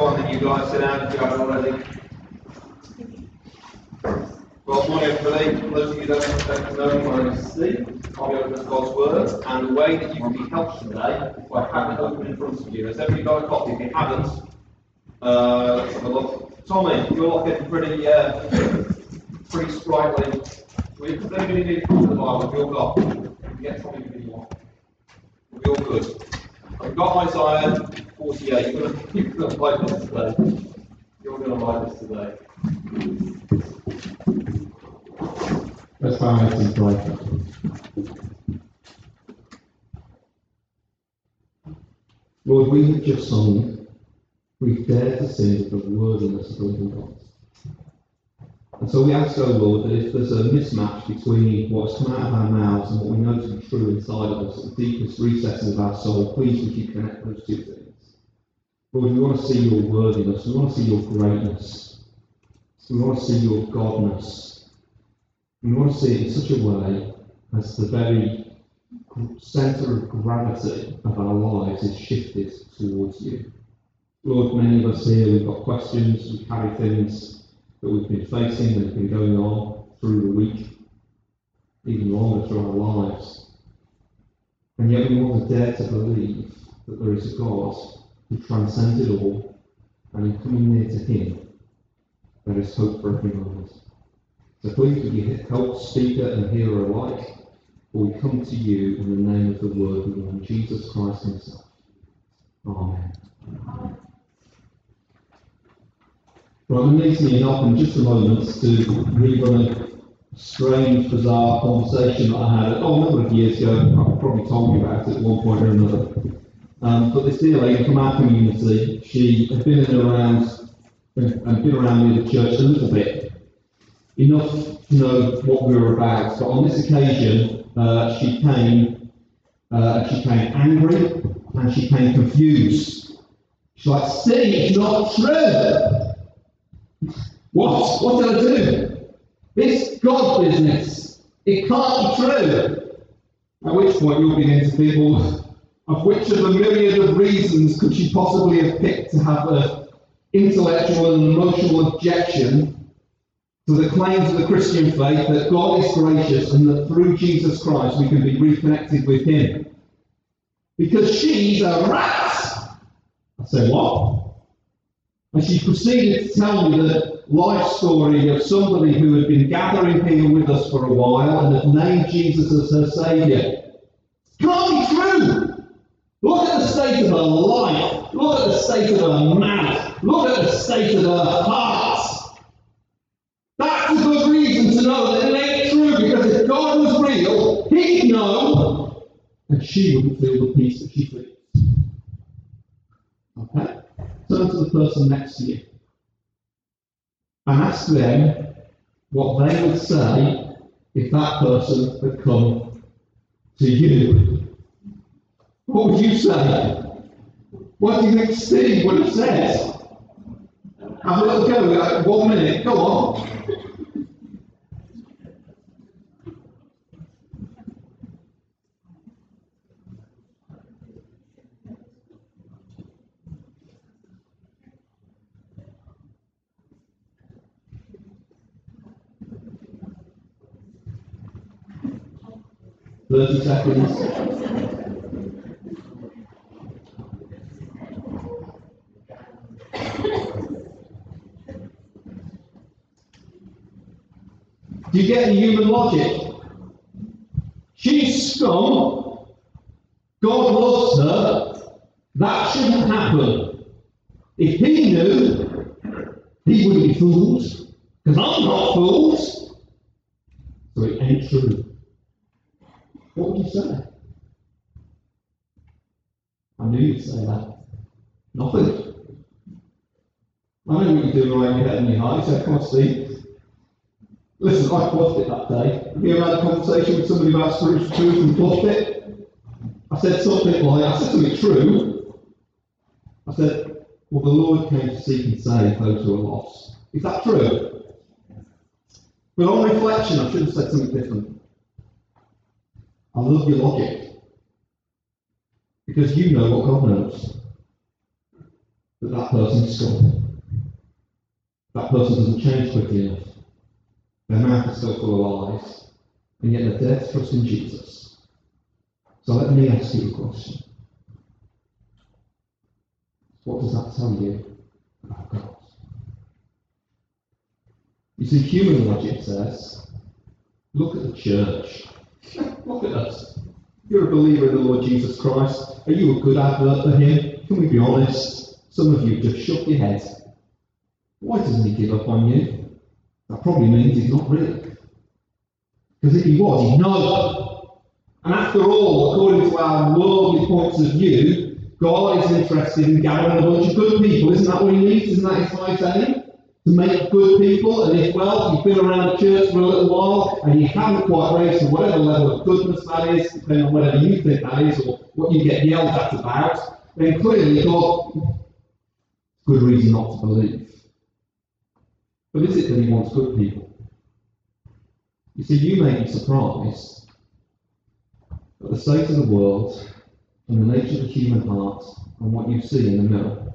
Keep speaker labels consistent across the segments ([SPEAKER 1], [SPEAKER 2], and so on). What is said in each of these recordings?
[SPEAKER 1] Go on then, you guys, sit down if you haven't already. Well, morning. For those of you who don't, know name is Steve. I'll be opening God's Word, and the way that you can be helped today by having it open in front of you. Has everybody got a copy? If you haven't, uh, let's have a look. Tommy, you're looking pretty, uh, pretty sprightly. Does anybody need a copy of the Bible? Have you all got? You get Tommy if you want. We'll all good. I've got Isaiah 48. You're going going to like this today. You're going to like this today.
[SPEAKER 2] Bow our heads and pray. Lord, we have just sung, we dare to sing the worthiness of the living God. And so we ask, O Lord, that if there's a mismatch between what's come out of our mouths and what we know to be true inside of us, at the deepest recesses of our soul, please would you connect those two things. Lord, we want to see your worthiness, we want to see your greatness, we want to see your godness, we want to see it in such a way as the very centre of gravity of our lives is shifted towards you. Lord, many of us here, we've got questions, we carry things that we've been facing that have been going on through the week, even longer through our lives. And yet we want to dare to believe that there is a God who transcends it all, and in coming near to Him, there is hope for every moment. So please would you help speaker and hearer alike, for we come to you in the name of the Word, the one Jesus Christ Himself. Amen. Right, it leaves me enough in just a moment to rerun a strange, bizarre conversation that I had oh, a number of years ago. I've probably told you about it at one point or another. Um, but this dear lady from our community, she had been in around and been around near the church a little bit, enough to know what we were about. But on this occasion, uh, she came, uh, she came angry and she came confused. She's like, "See, it's not true." What? What did I do? This God business. It can't be true. At which point you'll begin to well, of which of a myriad of reasons could she possibly have picked to have an intellectual and emotional objection to the claims of the Christian faith that God is gracious and that through Jesus Christ we can be reconnected with Him? Because she's a rat! I say, what? And she proceeded to tell me the life story of somebody who had been gathering here with us for a while and had named Jesus as her Saviour. Can't be true! Look at the state of her life. Look at the state of her mouth. Look at the state of her heart. That's a good reason to know that it ain't true because if God was real, He'd know and she wouldn't feel the peace that she feels. Okay? Turn to the person next to you and ask them what they would say if that person had come to you. What would you say? What do you think Steve would have said? Have a little go. One minute. Go on. 30 seconds. Do you get the human logic? She's scum. God loves her. That shouldn't happen. If he knew, he wouldn't be fooled. Because I'm not fooled. So it ain't true. What would you say? I knew you'd say that. Nothing. I know what you're doing right in your head and your heart. You said, come on, Steve. Listen, I fluffed it that day. Have you ever had a conversation with somebody about spiritual truth and fluffed it? I said something like, I said something true. I said, well, the Lord came to seek and save those who are lost. Is that true? But on reflection, I should have said something different. I love your logic. Because you know what God knows. that that person's gone. That person doesn't change quickly enough. Their mouth is still full of lies, and yet they're dead trust in Jesus. So let me ask you a question. What does that tell you about God? You see, human logic says, look at the church. Look at us. You're a believer in the Lord Jesus Christ. Are you a good advert for him? Can we be honest? Some of you just shook your heads. Why doesn't he give up on you? That probably means he's not real. Because if he was, he'd know. And after all, according to our worldly points of view, God is interested in gathering a bunch of good people. Isn't that what he needs? Isn't that his high saying? To make good people, and if well, you've been around the church for a little while and you haven't quite raised to whatever level of goodness that is, depending on whatever you think that is or what you get yelled at about, then clearly God good reason not to believe. But is it that he wants good people? You see, you may be surprised at the state of the world and the nature of the human heart and what you see in the mirror.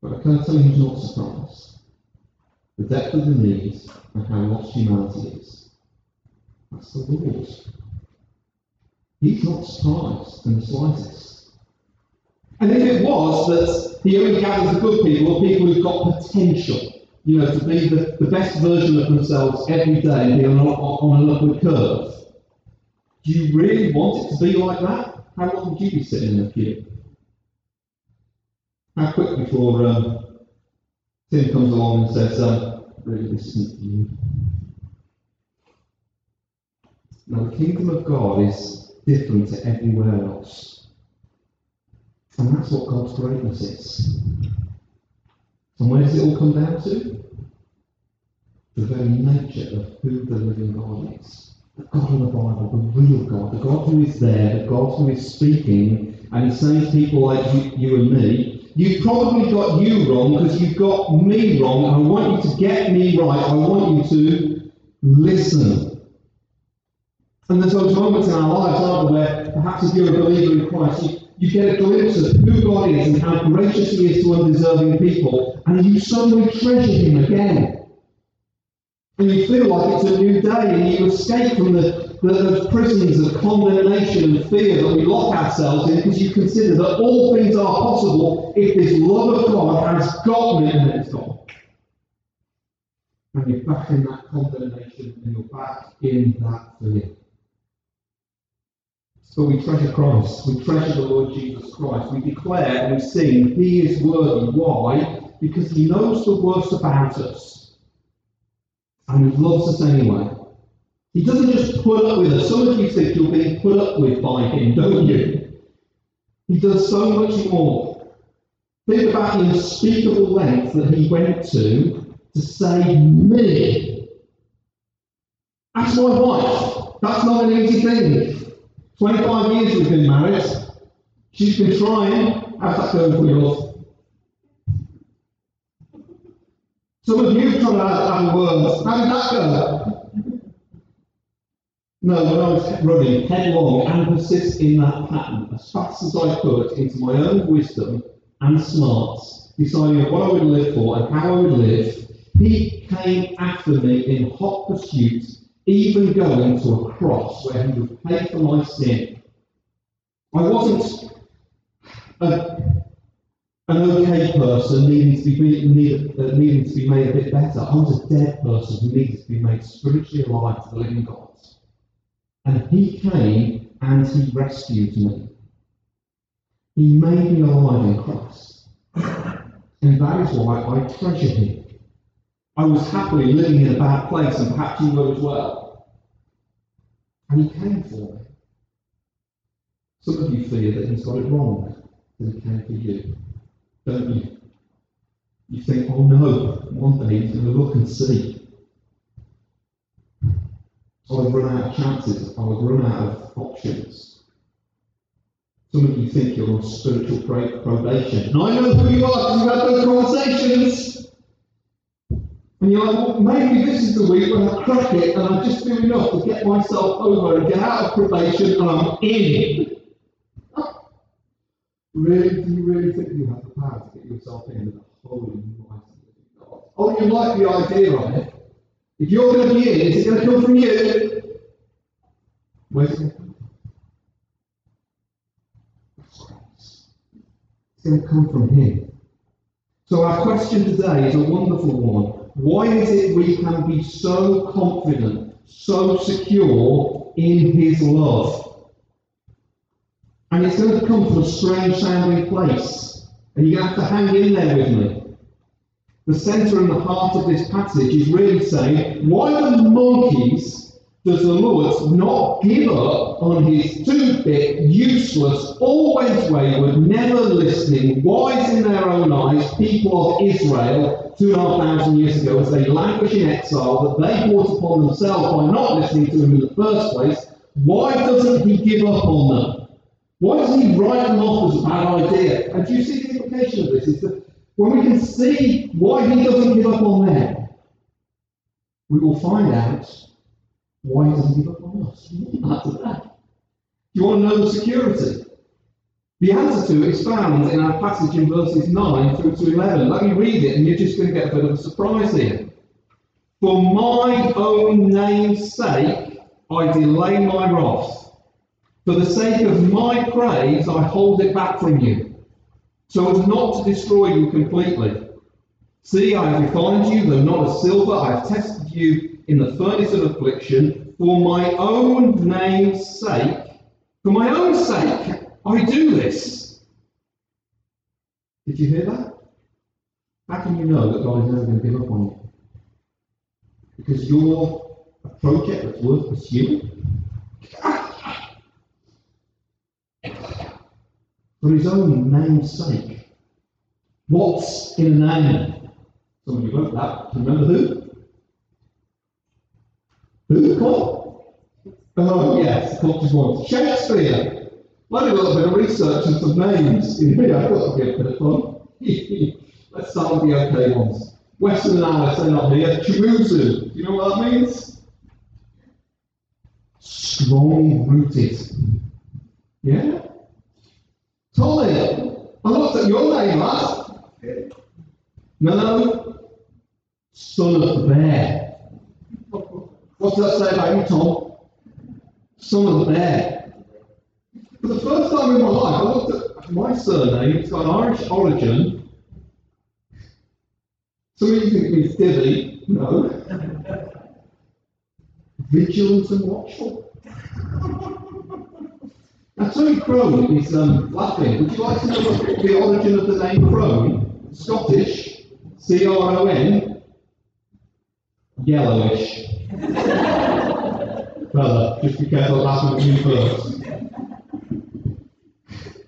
[SPEAKER 2] But I can't tell you who's not surprised. The depth of the need and how lost humanity is. That's the Lord. He's not surprised in the slightest. And if it was that he only gathers the good people, people who've got potential, you know, to be the, the best version of themselves every day be on, on an upward curve, do you really want it to be like that? How long would you be sitting in the queue? How quick before um, Tim comes along and says, um, really, this you. Now, the kingdom of God is different to everywhere else. And that's what God's greatness is. And where does it all come down to? The very nature of who the living God is the God of the Bible, the real God, the God who is there, the God who is speaking, and he's saying people like you, you and me, you've probably got you wrong because you've got me wrong, I want you to get me right. I want you to listen. And there's those moments in our lives, aren't there, where perhaps if you're a believer in Christ, you, you get a glimpse of who God is and how gracious He is to undeserving people, and you suddenly treasure Him again. And you feel like it's a new day and you escape from the, the, those prisons of condemnation and fear that we lock ourselves in because you consider that all things are possible if this love of God has got me and it's gone. And you're back in that condemnation and you're back in that fear. So we treasure Christ. We treasure the Lord Jesus Christ. We declare and we sing, He is worthy. Why? Because He knows the worst about us and he loves us anyway. He doesn't just put up with us. Some of you think you're being put up with by him, don't you? He does so much more. Think about the unspeakable length that he went to to save me. That's my wife. That's not an easy thing. 25 years we've been married. She's been trying. How's that going for you, love? Some of you come out and words. How did that go? No, when I was running headlong and persist in that pattern as fast as I could into my own wisdom and smarts, deciding what I would live for and how I would live, he came after me in hot pursuit, even going to a cross where he would pay for my sin. I wasn't a an okay person needing to be need, uh, needing to be made a bit better. I was a dead person who needed to be made spiritually alive to the living God. And he came and he rescued me. He made me alive in Christ. And that is why I treasure him. I was happily living in a bad place, and perhaps you were as well. And he came for me. Some of you fear that he's got it wrong, that he came for you don't you? You think, oh no, one day he's going to look and see. I've run out of chances. I've run out of options. Some of you think you're on spiritual probation. And I know who you are because you've had those conversations. And you're like, well, maybe this is the week when I crack it and I just do enough to get myself over and get out of probation and I'm in. Really, do you really think you have the power to get yourself in holy, mighty God? Oh, you like the idea of it. If you're going to be in, is it going to come from you? Where's it going to come from? It's going to come from Him. So our question today is a wonderful one. Why is it we can be so confident, so secure in His love? And it's going to come from a strange sounding place. And to have to hang in there with me. The centre and the heart of this passage is really saying, why the monkeys does the Lord not give up on his two-bit, useless, always wayward, never listening, wise in their own eyes people of Israel two and a half thousand years ago as they languish in exile that they brought upon themselves by not listening to him in the first place? Why doesn't he give up on them? Why doesn't he write them off as a bad idea? And do you see the implication of this? Is that when we can see why he doesn't give up on them, we will find out why he doesn't give up on us. After that. Do you want to know the security? The answer to it is found in our passage in verses 9 through to 11. Let me read it, and you're just going to get a bit of a surprise here. For my own name's sake, I delay my wrath. For the sake of my praise, I hold it back from you, so as not to destroy you completely. See, I have refined you, though not as silver, I have tested you in the furnace of affliction. For my own name's sake, for my own sake, I do this. Did you hear that? How can you know that God is never going to give up on you? Because you're a project that's worth pursuing? For his own name's sake. What's in a name? Somebody wrote that. Do you remember who? Who? On. Oh, yes, culture's one. Shakespeare. I did a little bit of research and some names in here. I thought it'd be a bit of fun. Let's start with the okay ones. Western and Alice, they're not here. Chimuzu. Do you know what that means? Strong rooted. Yeah? Tommy, I looked at your name last. No. Son of the bear. What does that say about you, Tom? Son of the bear. For the first time in my life, I looked at my surname. It's got an Irish origin. Some of you think it means divvy. No. Vigilant and watchful. Now, Tony Crone is um, laughing. Would you like to know the, the origin of the name Crone? Scottish. C R O N. Yellowish. Brother, just be careful of asking you first.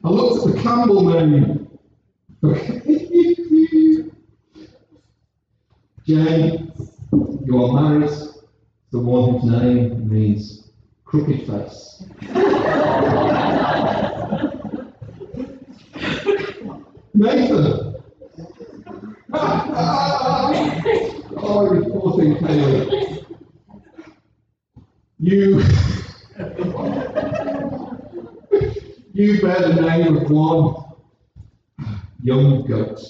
[SPEAKER 2] I looked at the Campbell name. Jane, you are married to the one whose name means crooked face. Nathan! oh, you poor thing, Caleb. You. you bear the name of one young goat.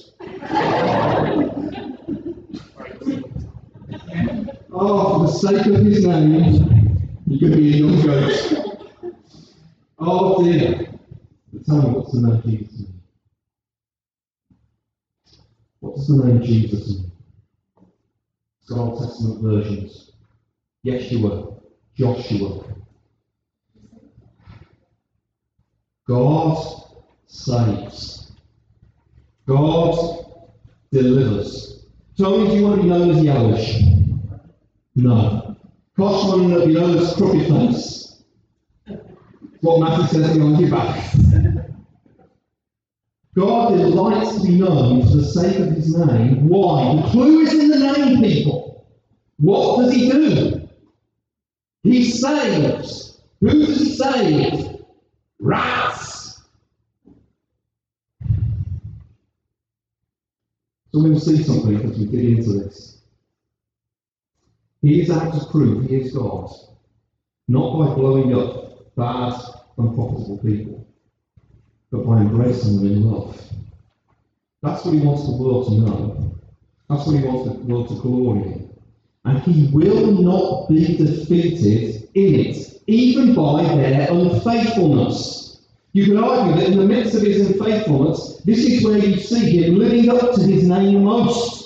[SPEAKER 2] Oh, for the sake of his name, going to be a young goat. Oh dear. But tell me, what's the name Jesus mean? What does the name Jesus mean? It's got Old Testament versions. Yeshua, Joshua. God saves. God delivers. Tony, do you want to be known as yellowish? No. Kosh want to be known as crooked face. What Matthew says behind your back. God delights to be known for the sake of his name. Why? The clue is in the name, people. What does he do? He saves. Who does he save? Rats. So going to see something as we dig into this. He is out to prove he is God, not by blowing up bad, unprofitable people. but by embracing them in love. That's what he wants the world to know. That's what he wants the world to glory in. And he will not be defeated in it, even by their unfaithfulness. You can argue that in the midst of his unfaithfulness, this is where you see him living up to his name most.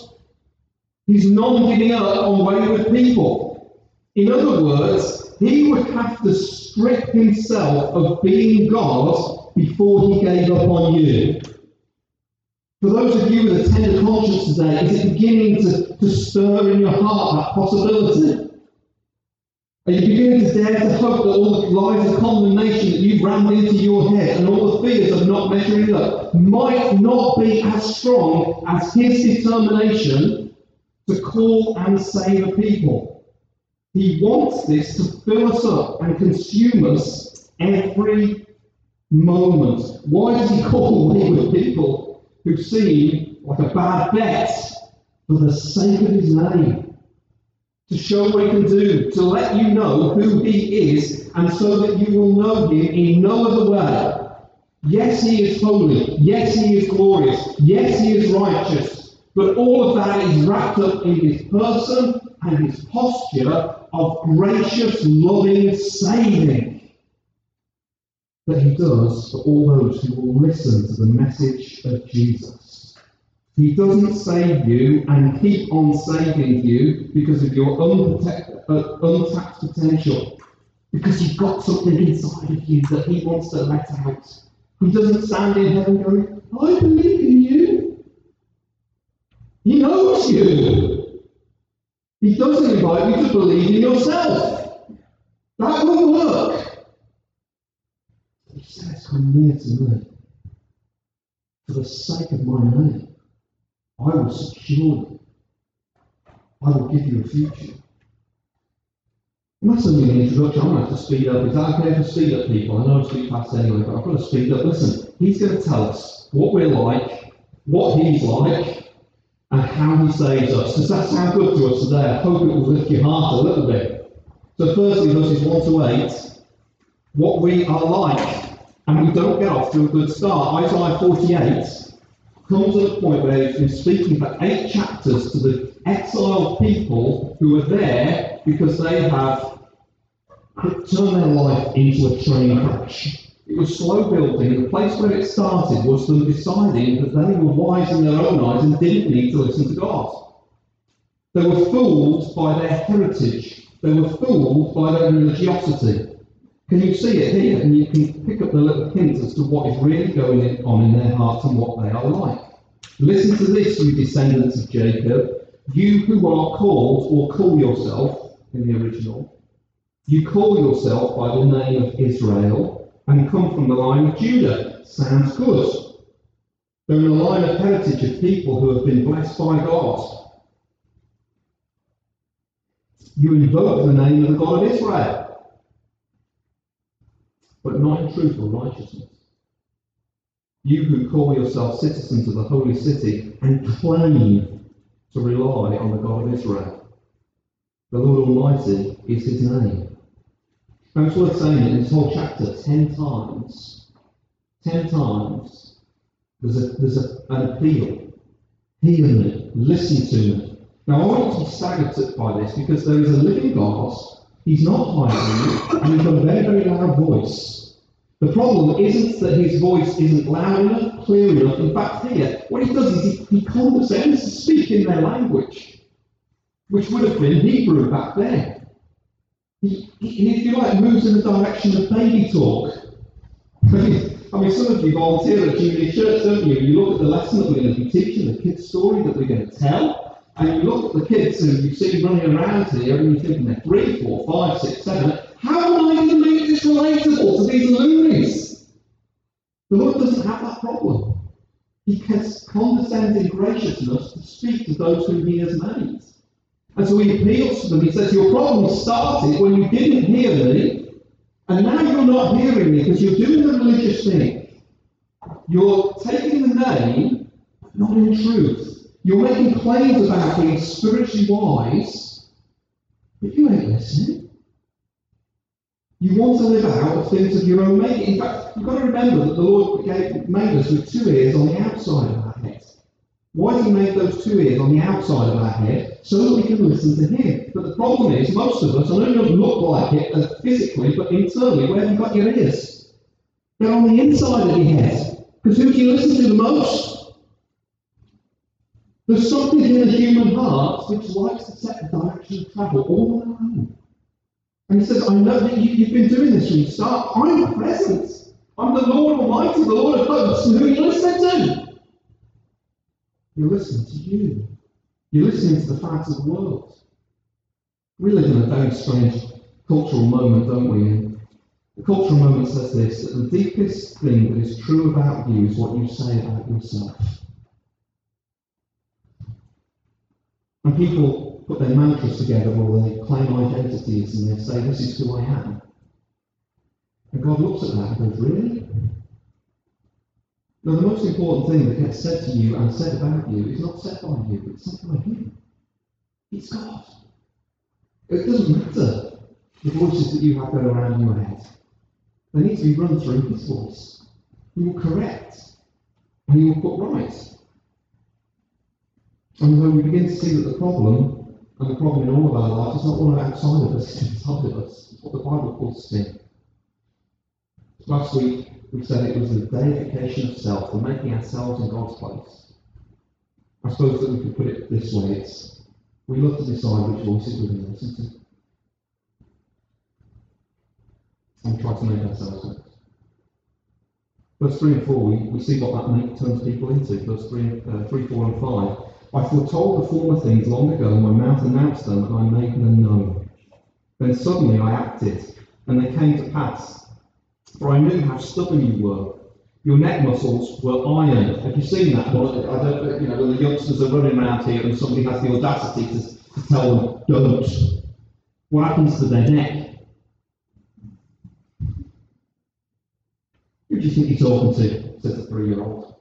[SPEAKER 2] He's not giving up on wayward people. In other words, he would have to strip himself of being God before he gave up on you. For those of you with a tender conscience today, is it beginning to, to stir in your heart that possibility? Are you beginning to dare to hope that all the lies of condemnation that you've rammed into your head and all the fears of not measuring up might not be as strong as his determination to call and save a people? He wants this to fill us up and consume us every moment. Why does he call wayward people who seem like a bad bet for the sake of his name? to show what he can do, to let you know who he is, and so that you will know him in no other way. Yes, he is holy. Yes, he is glorious. Yes, he is righteous. But all of that is wrapped up in his person and his posture of gracious, loving saving that he does for all those who will listen to the message of Jesus. He doesn't save you and keep on saving you because of your uh, untapped potential. Because you've got something inside of you that he wants to let out. He doesn't stand in heaven going, I believe in. He knows you. He doesn't invite you to believe in yourself. That won't work. He says, Come near to me for the sake of my name. I will secure you. I will give you a future. And that's only an introduction. I'm going to have to speed up. Is that okay to speed up people? I know I speak fast anyway, but I've got to speed up. Listen, he's going to tell us what we're like, what he's like, how he saves us. Does that sound good to us today? I hope it will lift your heart a little bit. So, firstly, verses 1 to 8, what we are like. And we don't get off to a good start. Isaiah 48 comes at a point where he's been speaking for eight chapters to the exiled people who are there because they have turned their life into a train crash. It was slow building. The place where it started was them deciding that they were wise in their own eyes and didn't need to listen to God. They were fooled by their heritage. They were fooled by their religiosity. Can you see it here? And you can pick up the little hints as to what is really going on in their hearts and what they are like. Listen to this, you descendants of Jacob, you who are called or call yourself, in the original, you call yourself by the name of Israel and come from the line of Judah. Sounds good. They're in a line of heritage of people who have been blessed by God. You invoke the name of the God of Israel but not in truth or righteousness. You who call yourself citizens of the holy city and claim to rely on the God of Israel. The Lord Almighty is his name. Now it's worth saying in this whole chapter, ten times, ten times, there's, a, there's a, an appeal. Hear me, listen to me. Now I want to be staggered by this because there is a living God He's not hiding, and he's got a very, very loud voice. The problem isn't that his voice isn't loud enough, clear enough. In fact, here, what he does is he, he condescends to speak in their language, which would have been Hebrew back then. If you like, moves in the direction of baby talk. I mean, some of you volunteer at junior church, don't you? You look at the lesson that we're going to be teaching, the kids' story that we're going to tell, and you look at the kids who you see running around here, and you're thinking they're three, four, five, six, seven. How am I going to make this relatable to these loonies? The Lord doesn't have that problem. He has condescending graciousness to speak to those whom He has made. And so He appeals to them. He says, Your problem started when you didn't hear me, and now you're not hearing me because you're doing the religious thing. You're taking the name, but not in truth. You're making claims about being spiritually wise, but you ain't listening. You want to live out the things of your own making. In fact, you've got to remember that the Lord gave, made us with two ears on the outside of head. Why has He make those two ears on the outside of our head? So that we can listen to Him. But the problem is, most of us, I know it doesn't look like it uh, physically, but internally, where have you got your ears? They're on the inside of your head. Because who do you listen to the most? There's something in the human heart which likes to set the direction of travel all their own. And he says, I know that you, have been doing this from the start. I'm present. I'm the Lord Almighty, the Lord of hosts. And who are you listening to? You're listening to you. You're listening to the facts of the world. We live in a very strange cultural moment, don't we? And The cultural moment says this that the deepest thing that is true about you is what you say about yourself. And people put their mantras together or they claim identities and they say, This is who I am. And God looks at that and goes, Really? Now, the most important thing that gets said to you and said about you is not said by you, it's said by Him. It's God. It doesn't matter the voices that you have go around your head. They need to be run through His voice. He will correct and He will put right. And so we begin to see that the problem, and the problem in all of our lives, is not one outside of us, it's inside of us. It's what the Bible calls sin. Last week, we said it was the deification of self, the making ourselves in God's place. I suppose that we could put it this way it's we love to decide which voices we're going to listen to. And try to make ourselves right. Verse 3 and 4, we, we see what that make, turns people into. Verse 3, uh, 3, 4, and 5. I foretold the former things long ago, and my mouth announced them, and I made them known. Then suddenly I acted, and they came to pass. For I knew how stubborn you were. Your neck muscles were iron. Have you seen that? Well, I don't, you know, when the youngsters are running around here and somebody has the audacity to, to tell them, don't. What happens to their neck? Who do you think you're talking to? Says a three year old. For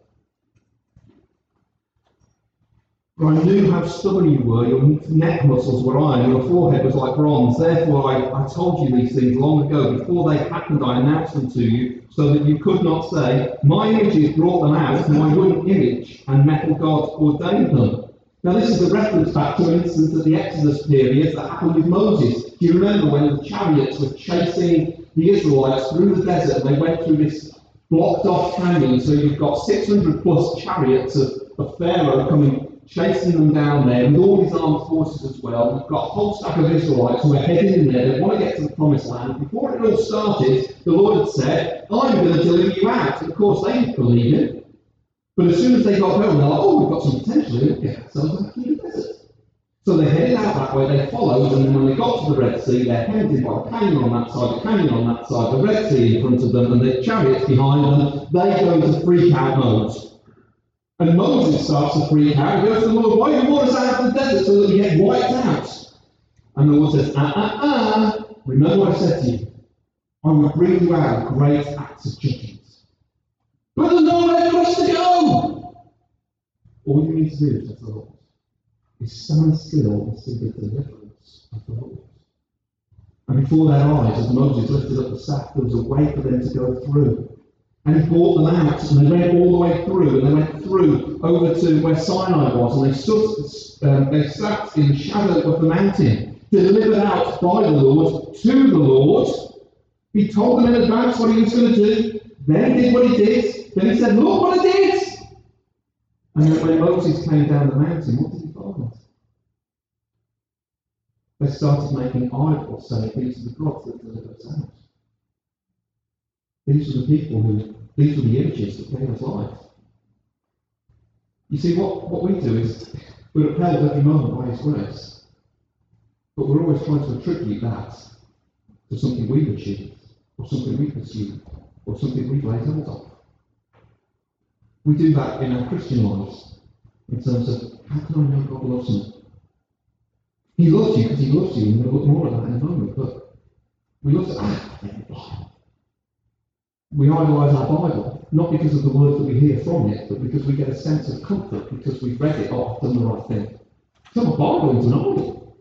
[SPEAKER 2] I knew how stubborn you were, your neck muscles were iron, your forehead was like bronze. Therefore I, I told you these things long ago. Before they happened, I announced them to you, so that you could not say, My images brought them out, my wooden image and metal gods ordained them. Now this is a reference back to an instance of the Exodus period that happened with Moses. Do you remember when the chariots were chasing the Israelites through the desert and they went through this blocked off canyon, so you've got 600 plus chariots of, of Pharaoh coming chasing them down there with all his armed forces as well. We've got a whole stack of Israelites who are heading in there. They want to get to the promised land. Before it all started, the Lord had said, I'm going to deliver you out. And of course, they didn't believe it. But as soon as they got home, they're like, oh, we've got some potential here. Get ourselves back in the desert. So they headed out that way, they followed, and then when they got to the Red Sea, they're hemmed in by the canyon on that side, the canyon on that side, the Red Sea in front of them, and their chariots behind them. They go into freak out mode. And Moses starts to freak out. He goes to the Lord, Why you want us out of the desert so that we get wiped out? And the Lord says, Ah, ah, ah. Remember what I said to you. I will bring you out great acts of judgment. But there's nowhere for us to go. All you need to do, says the Lord, is stand still and see the deliverance of the Lord. And before their eyes, as Moses lifted up the staff, there was a way for them to go through. And he brought them out, and they went all the way through, and they went through over to where Sinai was, and they stood, um, they sat in the shadow of the mountain, delivered out by the Lord to the Lord. He told them in advance what he was going to do. Then he did what he did. Then he said, Look what I did. And then when Moses came down the mountain, what did he find? They started making idols, saying, These are the gods that deliver us out. These are the people who, these are the images that gave us life. You see, what, what we do is we're upheld every moment by His grace, but we're always trying to attribute that to something we've achieved, or something we pursued, or something we've laid hold of. We do that in our Christian lives in terms of how can I know God loves me? He loves you because He loves you, and we'll look more at that in a moment, but we look at, ah, we idolize our Bible, not because of the words that we hear from it, but because we get a sense of comfort because we've read it, I've done the right thing. Turn my Bible into an idol.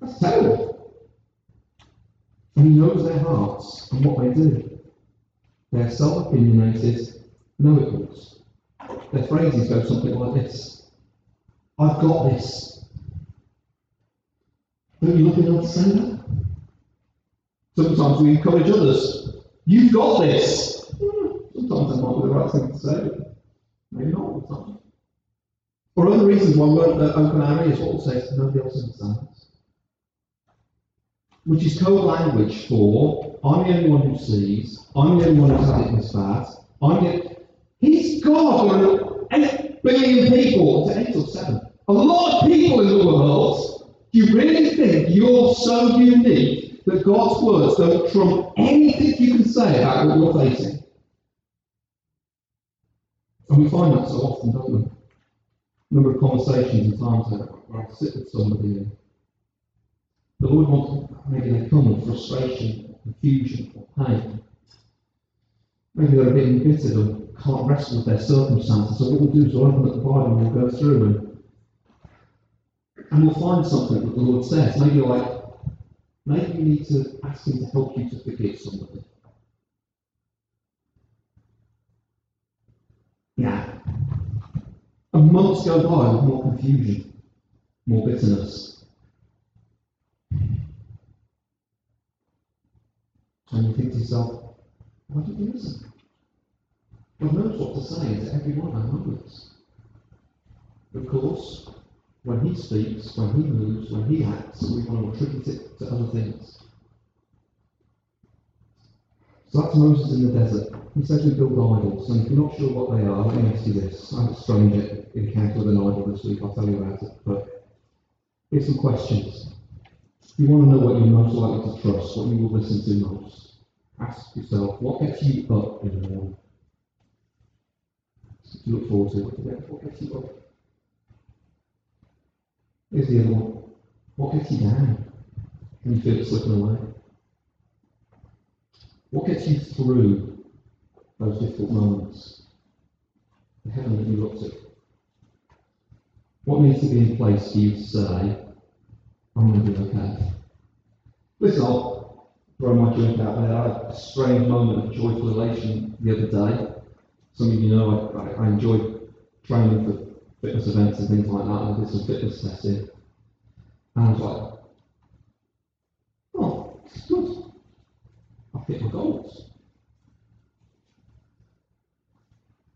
[SPEAKER 2] That's terrible. And he knows their hearts and what they do. They're self-opinionated, know-it-alls. Their phrases go something like this. I've got this. Don't you look enough to say that? Sometimes we encourage others. You've got this. Sometimes that might be the right thing to say. Maybe not all the time. For other reasons we won't uh, open our ears, what we'll is nobody else understands. Which is code language for I'm the only one who sees, I'm the only one who's had it this bad, I'm the He's God, there are eight billion people, it's eight or seven. A lot of people in the world. Do you really think you're so unique that God's words don't trump anything you can say about what you're facing? And we find that so often, don't we? number of conversations and times where I sit with somebody and the Lord wants, maybe they come with frustration, confusion, or pain. Maybe they're a bit embittered or can't wrestle with their circumstances. So what we'll do is we'll open up the Bible and we'll go through and, and we'll find something that the Lord says. Maybe like, maybe you need to ask Him to help you to forgive somebody. Yeah, and months go by with more confusion, more bitterness. And you think to yourself, why did you listen? God knows what to say to every one of our moments. Of course, when He speaks, when He moves, when He acts, we want to attribute it to other things. So that's Moses in the desert. He says we build idols, and if you're not sure what they are, let me ask you this. I had a strange encounter with an idol this week, I'll tell you about it. But here's some questions. You want to know what you're most likely to trust, what you will listen to most, ask yourself, what gets you up in the morning? To look forward to, what gets you up? Here's the other one. What gets you down? Can you feel it slipping away? What gets you through those difficult moments? The heaven that you look to. What needs to be in place for you to say, I'm going to be okay? Listen, I'll throw my joke out there. I had a strange moment of joyful elation the other day. Some of you know I, I, I enjoy training for fitness events and things like that. I did some fitness testing. And I was like, oh, it's good. I've hit my goals.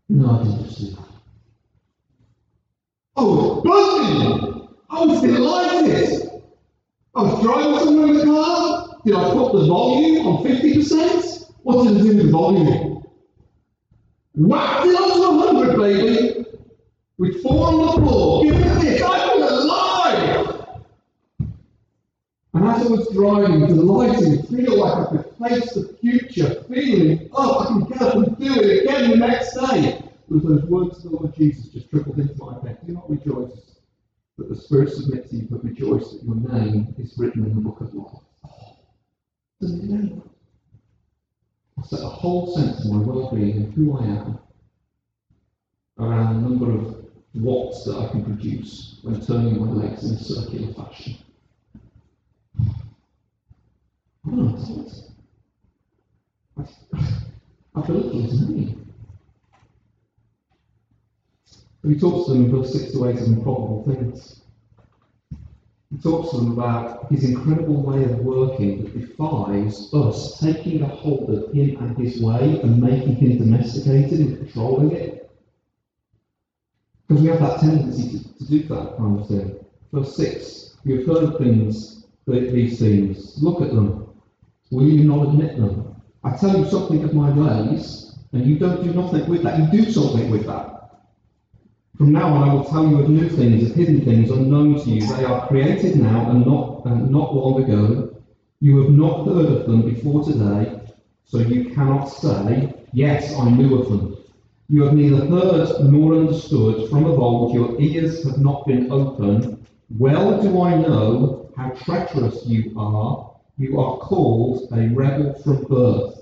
[SPEAKER 2] No, I didn't just do that. I was buzzing. I was delighted. I was driving somewhere in the car. Did I put the volume on 50%? What did I do with the volume? Whacked it up to 100, baby. Four on the floor. Give me this. I feel alive. And as I was driving, delighted, feel like I could face the future, feeling, oh, I can get up and do it again the next day with those words of the Lord Jesus just trickled into my head. Do not rejoice that the Spirit submits you, but rejoice that your name is written in the book of life. I set a whole sense of my well-being and who I am around the number of watts that I can produce when turning my legs in a circular fashion. I'm not I, I belittle his name. He talks to them in verse 6 to 8 of improbable things. He talks to them about his incredible way of working that defies us taking a hold of him and his way and making him domesticated and controlling it. Because we have that tendency to, to do that kind of thing. Verse 6 You have heard things, these things. Look at them. Will you not admit them? I tell you something of my ways, and you don't do nothing with that. You do something with that. From now on, I will tell you of new things, of hidden things unknown to you. They are created now and not, and not long ago. You have not heard of them before today, so you cannot say, Yes, I knew of them. You have neither heard nor understood. From of old, your ears have not been open. Well do I know how treacherous you are. You are called a rebel from birth.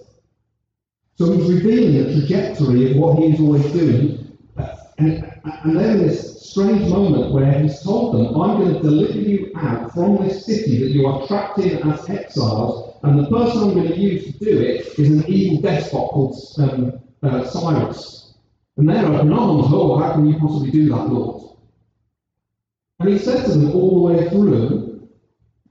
[SPEAKER 2] So he's revealing a trajectory of what he is always doing. And and then this strange moment where he's told them, I'm going to deliver you out from this city that you are trapped in as exiles, And the person I'm going to use to do it is an evil despot called um, uh, Cyrus. And they're open arms, oh, how can you possibly do that, Lord? And he said to them all the way through,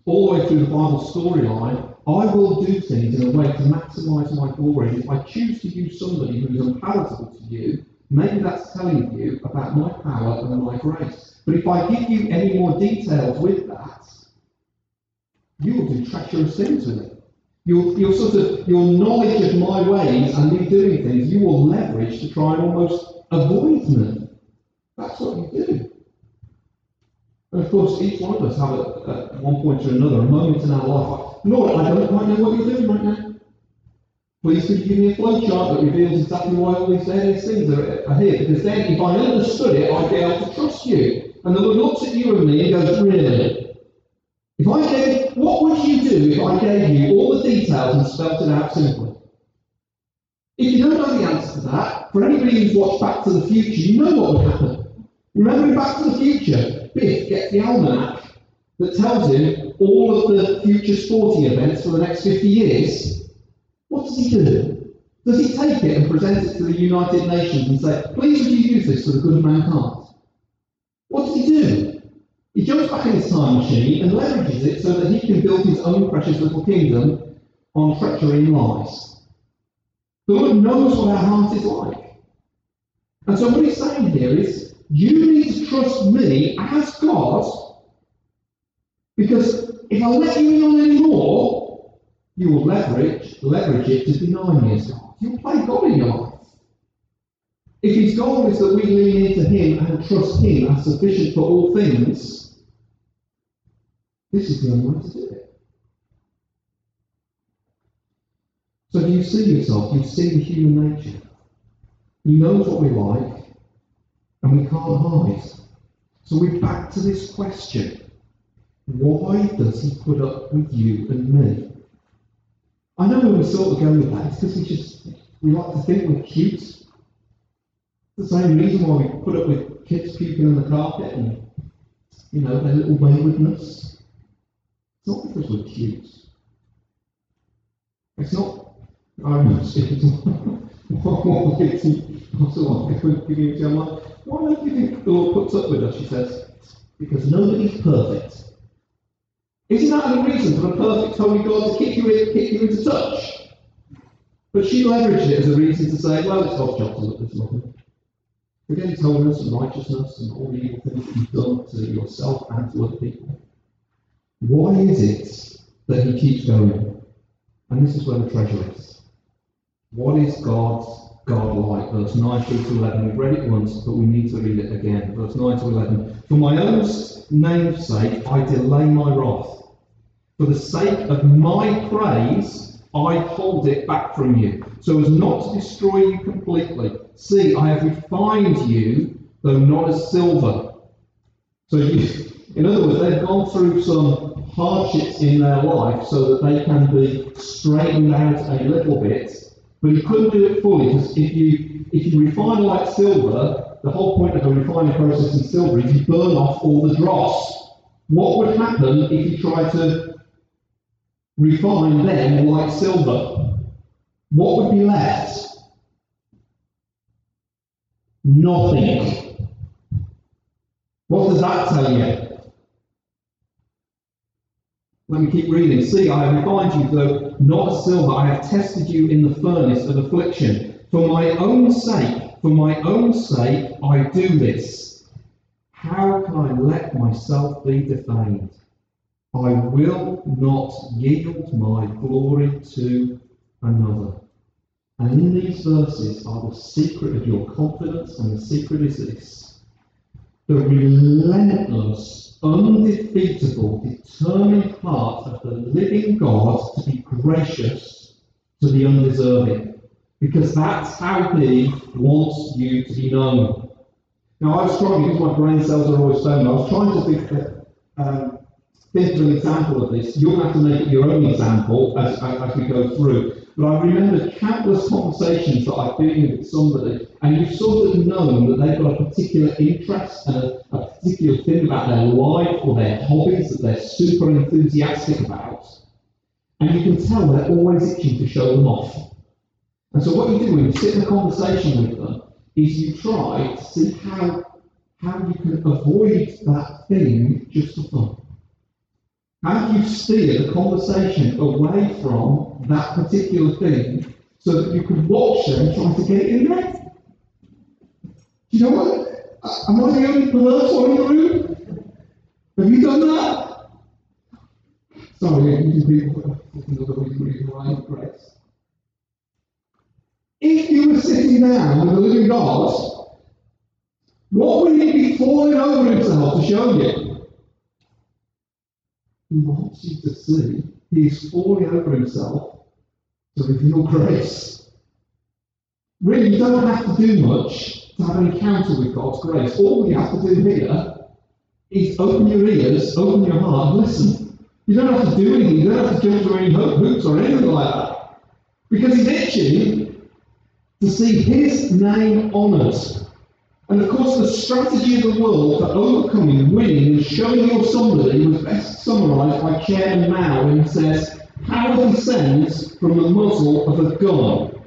[SPEAKER 2] all the way through the Bible storyline, I will do things in a way to maximize my glory. If I choose to use somebody who is unpalatable to you, maybe that's telling you about my power and my grace. But if I give you any more details with that, you will do treacherous things with it. Your, sort of your knowledge of my ways and me doing things, you will leverage to try and almost avoid me. That's what you do. And of course, each one of us have a, at one point or another a moment in our life. Lord, I don't quite know what you're doing right now. Please could you give me a flow chart that reveals exactly why all these various things are, are here? Because then, if I understood it, I'd be able to trust you. And the Lord looks at you and me and goes, Really? If I gave, what would you do if I gave you all the details and spelt it out simply? If you don't know the answer to that, for anybody who's watched Back to the Future, you know what would happen. Remember in Back to the Future, Biff gets the almanac that tells him all of the future sporting events for the next 50 years. What does he do? Does he take it and present it to the United Nations and say, please would you use this for the good of mankind? What does he do? He jumps back in his time machine and leverages it so that he can build his own precious little kingdom on treachery and lies. The Lord knows what our heart is like. And so what he's saying here is, you need to trust me as God, because if I let you in on any more, you will leverage, leverage it to deny me as God. You'll play God in your life. If his goal is that we lean into him and trust him as sufficient for all things, this is the only way to do it. So do you see yourself? Do you see the human nature? He knows what we like, and we can't hide. So we're back to this question. Why does he put up with you and me? I know when we sort of go with that, it's because we just we like to think we're cute. The same reason why we put up with kids puking on the carpet and you know their little waywardness. It's not because we're cute. It's not, I'm not saying, what victim, also I'm giving you like, why don't you think the Lord puts up with us? She says, because nobody's perfect. Isn't that a reason for a perfect holy God to kick you, in, kick you into touch? But she leveraged it as a reason to say, well, it's God's job to look this morning. Forget holiness and righteousness and all the evil things that you've done to yourself and to other people. Why is it that he keeps going? And this is where the treasure is. What is God's God like? Verse 9 through to 11. We've read it once, but we need to read it again. Verse 9 to 11. For my own name's sake, I delay my wrath. For the sake of my praise, I hold it back from you, so as not to destroy you completely. See, I have refined you, though not as silver. So you, in other words, they've gone through some hardships in their life so that they can be straightened out a little bit. But you couldn't do it fully because if you if you refine like silver, the whole point of a refining process in silver is you burn off all the dross. What would happen if you tried to refine them like silver? What would be left? Nothing. What does that tell you? Let me keep reading. See, I have refined you, though not as silver. I have tested you in the furnace of affliction. For my own sake, for my own sake, I do this. How can I let myself be defamed? I will not yield my glory to another. And in these verses are the secret of your confidence, and the secret is this the relentless undefeatable, determined heart of the living God to be gracious to the undeserving. Because that's how He wants you to be known. Now, I was trying, because my brain cells are always phone, I was trying to think, um, think of an example of this. You'll have to make it your own example as, as we go through. But I remember countless conversations that I've been with somebody, and you've sort of known that they've got a particular interest and a, a particular thing about their life or their hobbies that they're super enthusiastic about. And you can tell they're always itching to show them off. And so what you do when you sit in a conversation with them is you try to see how, how you can avoid that thing just for fun. How do you steer the conversation away from that particular thing so that you can watch them trying to get it in there? Do you know what? Am I the only perverse in the room? Have you done that? Sorry, using people looking at the reading grace. If you were sitting down with the living God, what would he be falling over himself to show you? He wants you to see he is falling over himself to reveal grace. Really, you don't have to do much to have an encounter with God's grace. All you have to do here is open your ears, open your heart, listen. You don't have to do anything. You don't have to jump through any hoops or anything like that. Because he's itching to see his name honoured. And of course, the strategy of the world for overcoming, winning, and showing you're somebody was best summarised by Chairman Mao when he says, Power descends from the muzzle of a gun.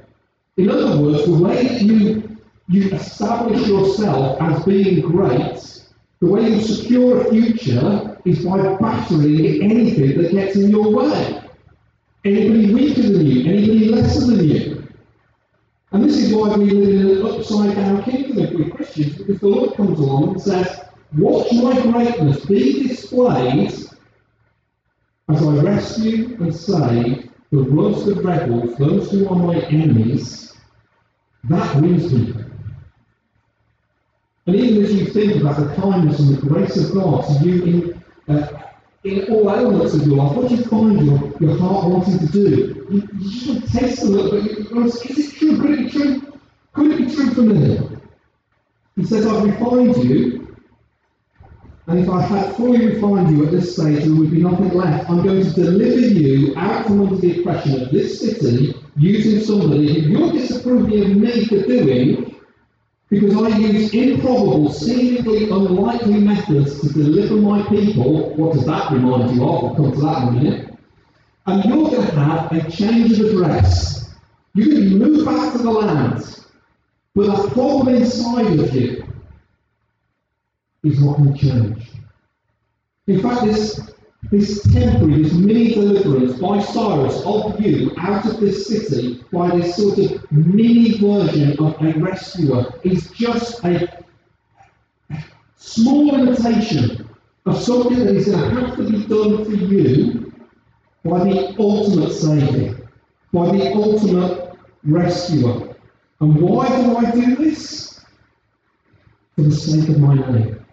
[SPEAKER 2] In other words, the way you, you establish yourself as being great, the way you secure a future is by battering anything that gets in your way. Anybody weaker than you, anybody lesser than you. And this is why we live in an upside down kingdom if we're Christians, because the Lord comes along and says, Watch my greatness be displayed as I rescue and save the worst of rebels, those who are my enemies. That wins people. And even as you think about the kindness and the grace of God to you in, uh, in all elements of your life, what do you find your, your heart wanting to do? You, you just want to taste a little bit. Is it true? Could it be true? Could it be true for me? He says, I've refined you, and if I had fully refined you at this stage, there would be nothing left. I'm going to deliver you out from under the oppression of this city using somebody who you're disapproving of me for doing because I use improbable, seemingly unlikely methods to deliver my people. What does that remind you of? We'll come to that in a minute. And you're going to have a change of address. You're going to move back to the land. But a problem inside of you is not going to change. In fact, this this temporary, this mini deliverance by Cyrus of you out of this city by this sort of mini version of a rescuer is just a small imitation of something that is going to have to be done for you by the ultimate Saviour, by the ultimate rescuer. And why do I do this? For the sake of my name.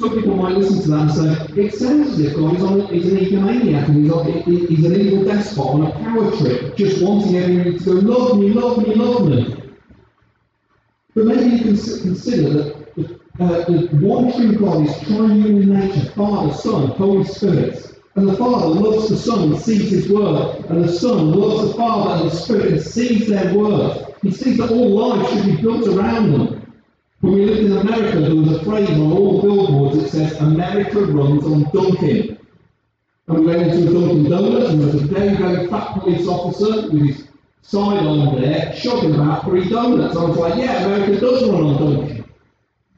[SPEAKER 2] Some people might listen to that and say, it sounds as if God is, on, is an egomaniac and he's, on, he's an evil despot on a power trip, just wanting everyone to go, love me, love me, love me. But maybe you can consider that the, uh, the one true God is triune in nature, Father, Son, Holy Spirit. And the Father loves the Son and sees his word, and the Son loves the Father and the Spirit and sees their word. He sees that all life should be built around them. When we lived in America, there was a phrase on all the billboards that says, America runs on Dunkin'. And we went into a Dunkin' Donuts, and there was a very, very fat police officer with his sign on there, shouting about three donuts. I was like, yeah, America does run on Dunkin'.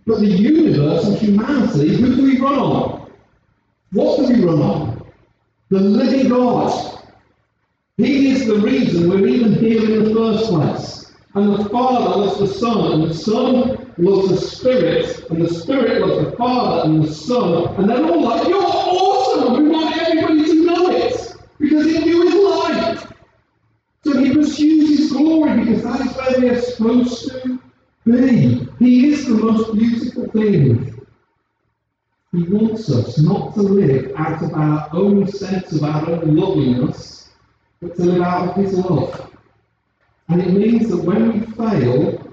[SPEAKER 2] But the universe and humanity, who do we run on? What do we run on? The living God. He is the reason we're even here in the first place. And the Father loves the Son, and the Son loves the Spirit, and the Spirit loves the Father and the Son, and they're all like, You're awesome! We want everybody to know it! Because in you is life! So he pursues his glory because that is where we are supposed to be. He is the most beautiful thing. He wants us not to live out of our own sense of our own loveliness, but to live out of his love. And it means that when we fail,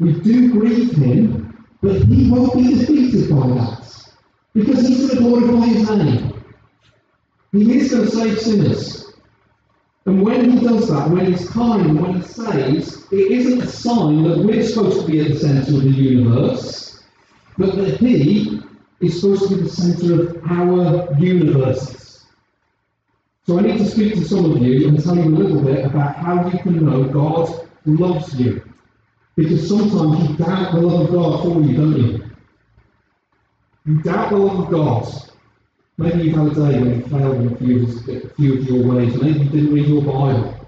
[SPEAKER 2] we do grieve him, but he won't be defeated by that. Because he's going to glorify his name. He is going to save sinners. And when he does that, when he's kind, when he saves, it isn't a sign that we're supposed to be at the centre of the universe, but that he is supposed to be the centre of our universes. So I need to speak to some of you and tell you a little bit about how you can know God loves you. Because sometimes you doubt the love of God for you, don't you? You doubt the love of God. Maybe you've had a day when you failed in a few, of, a few of your ways. Maybe you didn't read your Bible.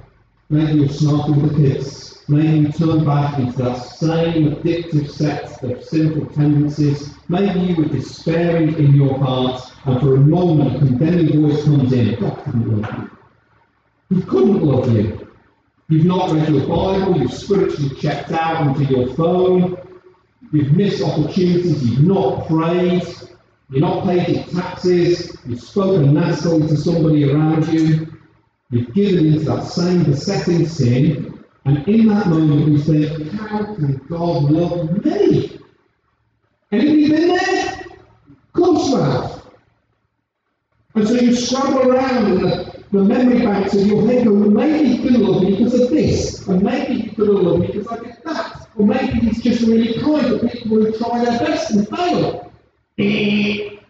[SPEAKER 2] Maybe you're snarky with the kids. Maybe you turn back into that same addictive set of sinful tendencies. Maybe you were despairing in your heart, and for a moment a condemning voice comes in. God couldn't love you. He couldn't love you. You've not read your Bible, you've spiritually checked out into your phone, you've missed opportunities, you've not prayed, you're not paid your taxes, you've spoken nastily to somebody around you, you've given into that same besetting sin, and in that moment you think, how can God love me? Anybody been there? Of course have. And so you scrabble around in the, the memory banks of your head going, maybe he could love me because of this, and maybe he could have loved me because I did that, or maybe he's just really kind to people who try their best and fail. See,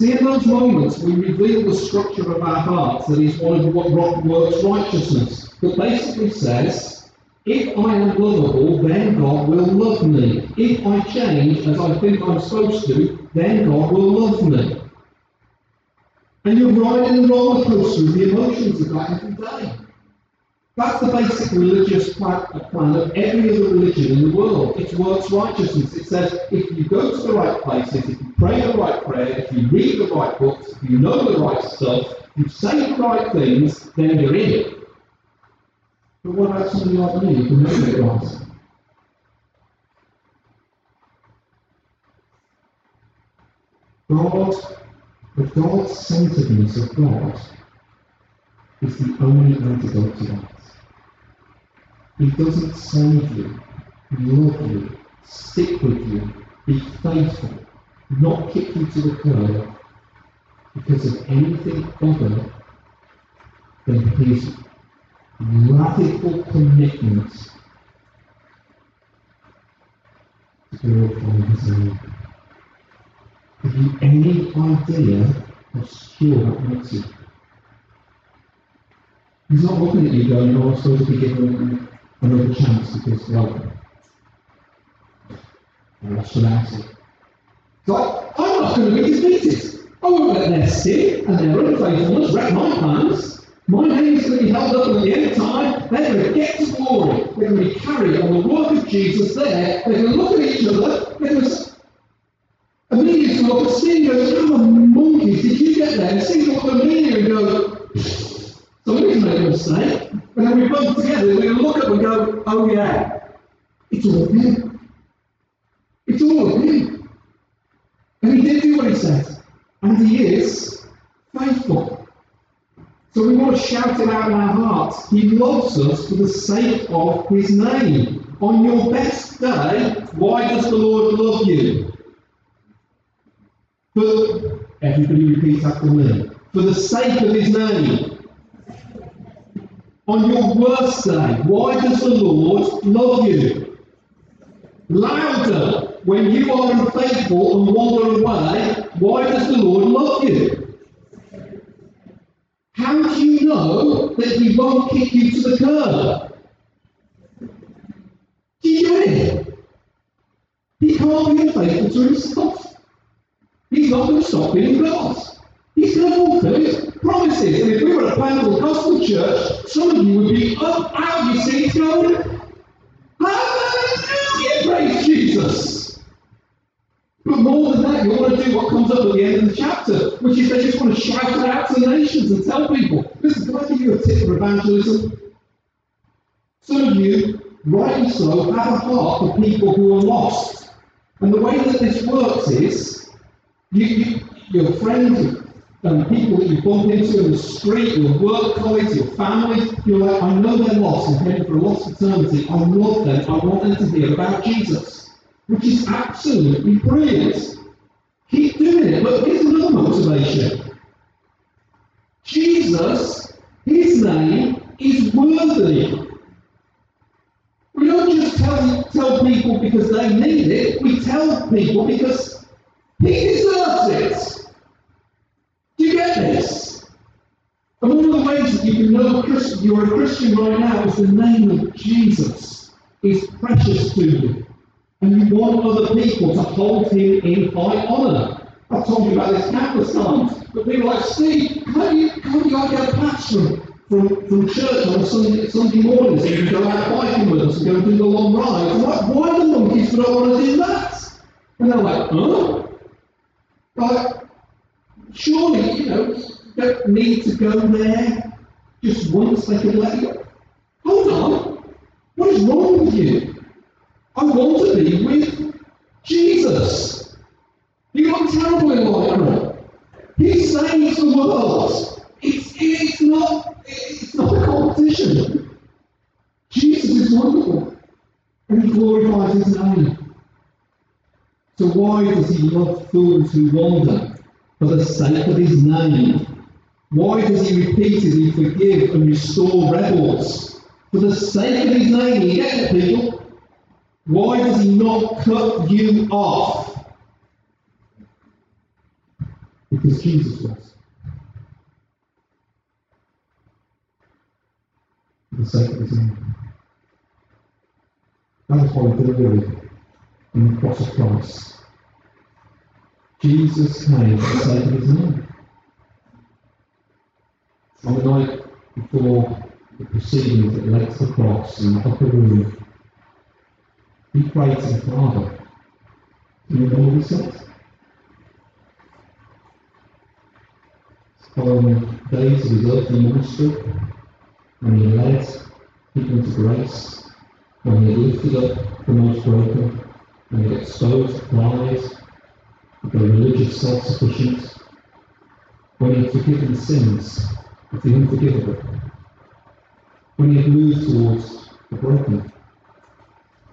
[SPEAKER 2] in those moments, we reveal the structure of our hearts that is one of what works righteousness, that basically says, if I am lovable, then God will love me. If I change as I think I'm supposed to, then God will love me. And you're riding the roller coaster of the emotions of that every day. That's the basic religious plan, uh, plan of every other religion in the world. It works righteousness. It says if you go to the right places, if you pray the right prayer, if you read the right books, if you know the right stuff, if you say the right things, then you're in it. But what about somebody like me who do it right? God, the God-centeredness of God is the only antidote to that. He doesn't save you, love you, stick with you, be faithful, not kick you to the curb because of anything other than his radical commitment to glorify his name. Have you any idea how secure that makes you? He's not looking at you going, oh, I'm supposed to be given another chance because, well, that's pronounce it. It's like, I'm not going to be defeated. I won't let their sin and their unfaithfulness wreck my plans. My name is going to be held up at the end of time. They're going to get to glory. They're going to be carried on the work of Jesus there. They're going to look at each other. They're going to immediately look at sin and go, oh, monkeys, did you get there? And sin look at me and go, somebody's made a mistake. And then we both together, we look up and go, oh yeah, it's all him. It's all him. And he did do what he said. And he is faithful. So we want to shout it out in our hearts. He loves us for the sake of his name. On your best day, why does the Lord love you? For everybody repeats after me. For the sake of his name on your worst day, why does the Lord love you? Louder, when you are unfaithful and wander away, why does the Lord love you? How do you know that he won't kick you to the curb? Do you get it? He can't be unfaithful to himself. He's not going to stop being God. He's going to fulfill his promises. And if we were a Pentecostal gospel church, some of you would be up out of your seats going, Hallelujah, praise Jesus. But more than that, you want to do what comes up at the end of the chapter, which is they just want to shout it out to the nations and tell people, listen, can I give you a tip for evangelism? Some of you, rightly so, have a heart for people who are lost. And the way that this works is, you, you, your friends, and people that you bump into in the street, your work colleagues, your family, you're like, I know they're lost and heading for a lost eternity. I love them. I want them to hear about Jesus, which is absolutely brilliant. Keep doing it. But here's another motivation. Jesus, his name is worthy. We don't just tell, tell people because they need it, we tell people because he deserves it. Do you get this? And one of the ways that you can know you're a Christian right now is the name of Jesus is precious to you. And you want other people to hold him in high honour. I've told you about this countless times. But people like, Steve, can't you, can't you get a patch from, from, from church on Sunday, Sunday morning so you can go out biking with us and go do the long rides? Like, why the monkeys don't want to do that? And they're like, huh? Like, surely, you know, you don't need to go there just once they can let you. Hold on. What is wrong with you? I want to be with Jesus. You got terrible in life, He saves the world. It's, it's not it's not a competition. Jesus is wonderful. And he glorifies his name. So why does he love fools who wander? For the sake of his name. Why does he repeatedly forgive and restore rebels? For the sake of his name, you get it, people. Why does he not cut you off? Because Jesus was. For the sake of his name. That is why glory in the cross of Christ. Jesus came for the sake of his name. On the night before the proceedings that led to the cross in the upper room, he prayed to the Father. Do you know what he said? Following days of his earthly ministry, when he led people to grace, when he lifted up the most broken, and it exposed pride, the religious self-sufficient, when he had forgiven sins of the unforgivable, when he had moved towards the broken,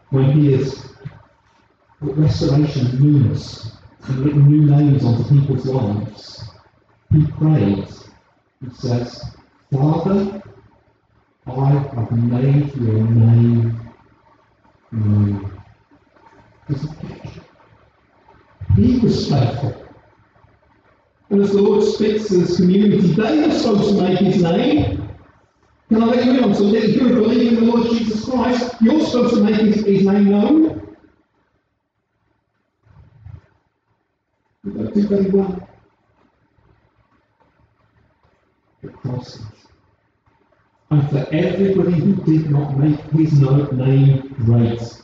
[SPEAKER 2] when he has put restoration and newness and written new names onto people's lives, he prays, he says, Father, I have made your name known. Was faithful. And as the Lord speaks to this community, they are supposed to make his name. Can I let you know? So if you're believing in the Lord Jesus Christ, you're supposed to make his, his name known. You don't do very well. And for everybody who did not make his name great,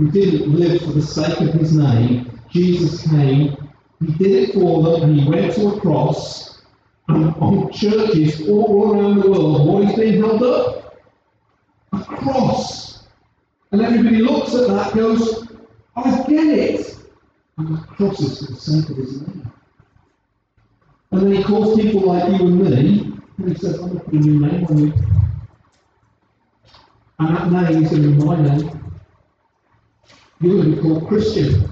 [SPEAKER 2] who didn't live for the sake of his name, Jesus came, he did it for them, and he went to a cross, and on churches all around the world, what is being held up? A cross. And everybody looks at that goes, I get it. And the cross is for the sake of his name. And then he calls people like you and me, and he says, I'm going to put a new name on you. And that name is going to be my name. Going to be called Christian.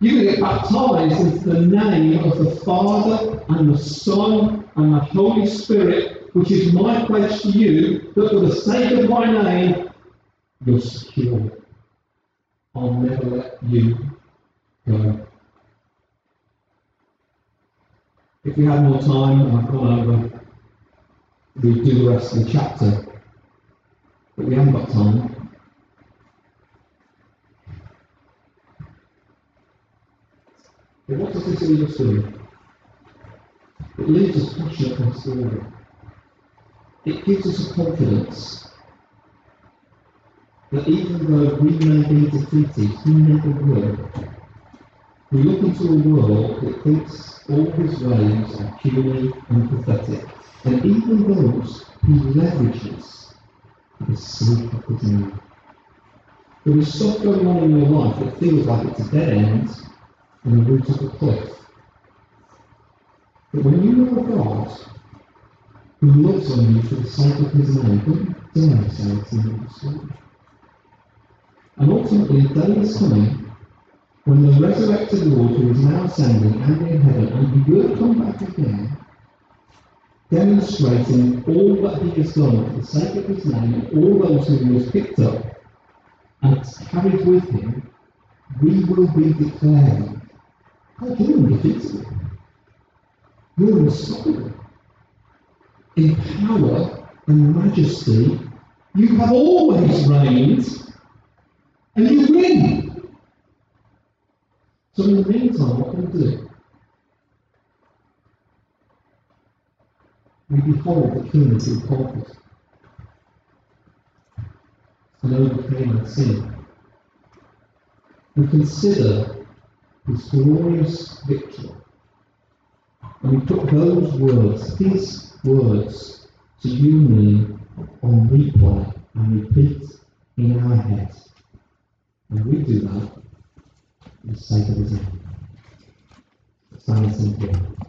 [SPEAKER 2] Going to get baptized into the name of the Father and the Son and the Holy Spirit, which is my pledge to you that for the sake of my name, you're secure. I'll never let you go. If we had more time, I've gone over, we'd do the rest of the chapter. But we haven't got time. But what does this us? It leads us passionate and story. It gives us a confidence that even though we may be defeated, he never will. We look into a world that thinks all his ways are puny and pathetic, and even those he leverages for the sake of his name. There is stuff going on in your life that feels like it's a dead end, on the roots of the cliff. But when you know God who loves on you for the sake of his name, don't dare say it's story. And ultimately, a day is coming when the resurrected Lord, who is now ascending and in heaven, and he will come back again, demonstrating all that he has done for the sake of his name and all those whom he has picked up and carried with him, we will be declaring how do you defeat you're unstoppable. In power and majesty, you have always reigned, and you win. So in the meantime, what can we do? We behold the King who conquered and overcame our sin. We consider his glorious victory. And we put those words, his words, to you me on replay and repeat in our heads. And we do that for the sake of his name. Stand and.